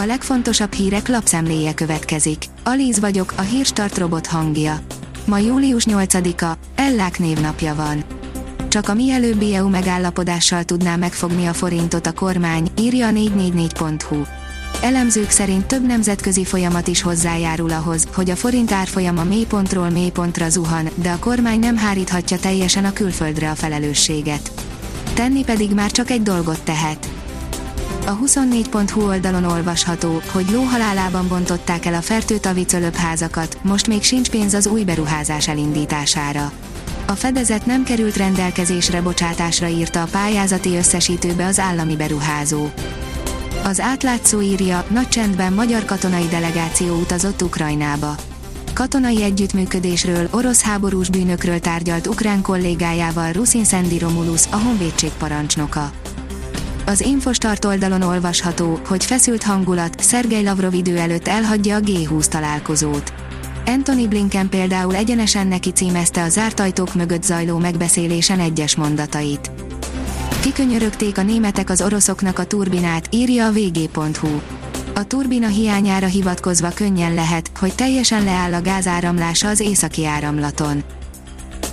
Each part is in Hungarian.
A legfontosabb hírek lapszemléje következik. Alíz vagyok, a hírstart robot hangja. Ma július 8-a, Ellák névnapja van. Csak a mielőbbi EU megállapodással tudná megfogni a forintot a kormány, írja a 444.hu. Elemzők szerint több nemzetközi folyamat is hozzájárul ahhoz, hogy a forint árfolyama mélypontról mélypontra zuhan, de a kormány nem háríthatja teljesen a külföldre a felelősséget. Tenni pedig már csak egy dolgot tehet a 24.hu oldalon olvasható, hogy lóhalálában bontották el a fertőtavi házakat, most még sincs pénz az új beruházás elindítására. A fedezet nem került rendelkezésre bocsátásra írta a pályázati összesítőbe az állami beruházó. Az átlátszó írja, nagy csendben magyar katonai delegáció utazott Ukrajnába. Katonai együttműködésről, orosz háborús bűnökről tárgyalt ukrán kollégájával Ruszin Szendi Romulus, a honvédség parancsnoka. Az Infostart oldalon olvasható, hogy feszült hangulat, Szergej Lavrov idő előtt elhagyja a G20 találkozót. Anthony Blinken például egyenesen neki címezte a zárt ajtók mögött zajló megbeszélésen egyes mondatait. Kikönyörögték a németek az oroszoknak a turbinát, írja a vg.hu. A turbina hiányára hivatkozva könnyen lehet, hogy teljesen leáll a gázáramlása az északi áramlaton.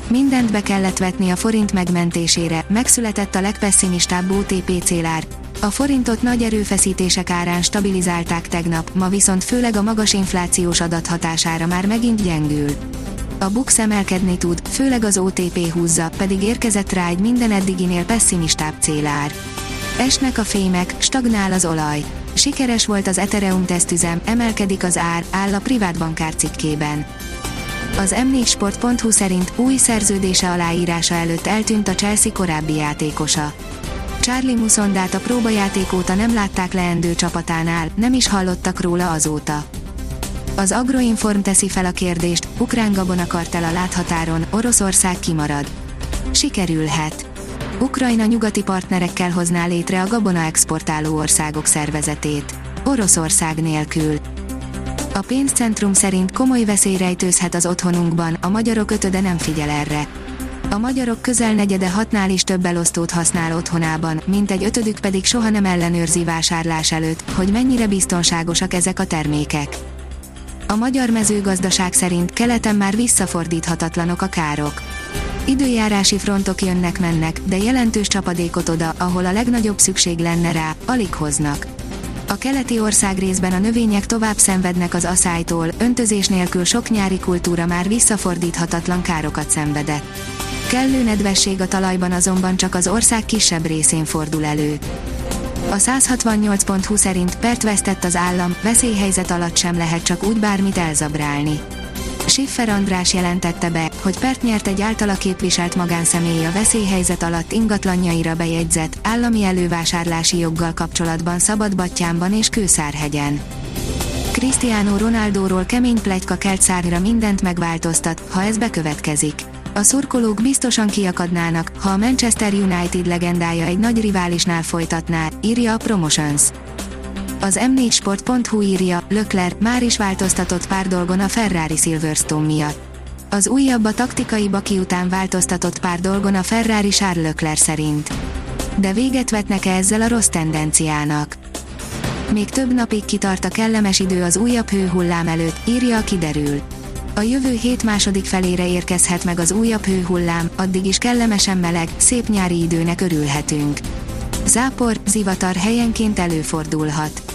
Mindent be kellett vetni a forint megmentésére, megszületett a legpesszimistább OTP célár. A forintot nagy erőfeszítések árán stabilizálták tegnap, ma viszont főleg a magas inflációs adat hatására már megint gyengül. A Bux emelkedni tud, főleg az OTP húzza, pedig érkezett rá egy minden eddiginél pessimistább célár. Esnek a fémek, stagnál az olaj. Sikeres volt az Ethereum tesztüzem, emelkedik az ár, áll a privát bankár cikkében. Az m4sport.hu szerint új szerződése aláírása előtt eltűnt a Chelsea korábbi játékosa. Charlie Musondát a próbajáték óta nem látták leendő csapatánál, nem is hallottak róla azóta. Az Agroinform teszi fel a kérdést, ukrán gabonakartel a láthatáron, Oroszország kimarad. Sikerülhet. Ukrajna nyugati partnerekkel hozná létre a gabona exportáló országok szervezetét. Oroszország nélkül. A pénzcentrum szerint komoly veszély rejtőzhet az otthonunkban, a magyarok ötöde nem figyel erre. A magyarok közel negyede hatnál is több elosztót használ otthonában, mint egy ötödük pedig soha nem ellenőrzi vásárlás előtt, hogy mennyire biztonságosak ezek a termékek. A magyar mezőgazdaság szerint keleten már visszafordíthatatlanok a károk. Időjárási frontok jönnek-mennek, de jelentős csapadékot oda, ahol a legnagyobb szükség lenne rá, alig hoznak. A keleti ország részben a növények tovább szenvednek az aszálytól, öntözés nélkül sok nyári kultúra már visszafordíthatatlan károkat szenvedett. Kellő nedvesség a talajban azonban csak az ország kisebb részén fordul elő. A 168.20 szerint pert vesztett az állam, veszélyhelyzet alatt sem lehet csak úgy bármit elzabrálni. Schiffer András jelentette be, hogy pert nyert egy általa képviselt magánszemély a veszélyhelyzet alatt ingatlanjaira bejegyzett, állami elővásárlási joggal kapcsolatban Szabadbattyánban és Kőszárhegyen. Cristiano Ronaldóról kemény plegyka kelt szárra mindent megváltoztat, ha ez bekövetkezik. A szurkolók biztosan kiakadnának, ha a Manchester United legendája egy nagy riválisnál folytatná, írja a Promotions. Az m4sport.hu írja, Lökler már is változtatott pár dolgon a Ferrari Silverstone miatt. Az újabb a taktikai baki után változtatott pár dolgon a Ferrari Charles Leclerc szerint. De véget vetnek -e ezzel a rossz tendenciának? Még több napig kitart a kellemes idő az újabb hőhullám előtt, írja a kiderül. A jövő hét második felére érkezhet meg az újabb hőhullám, addig is kellemesen meleg, szép nyári időnek örülhetünk. Zápor, zivatar helyenként előfordulhat.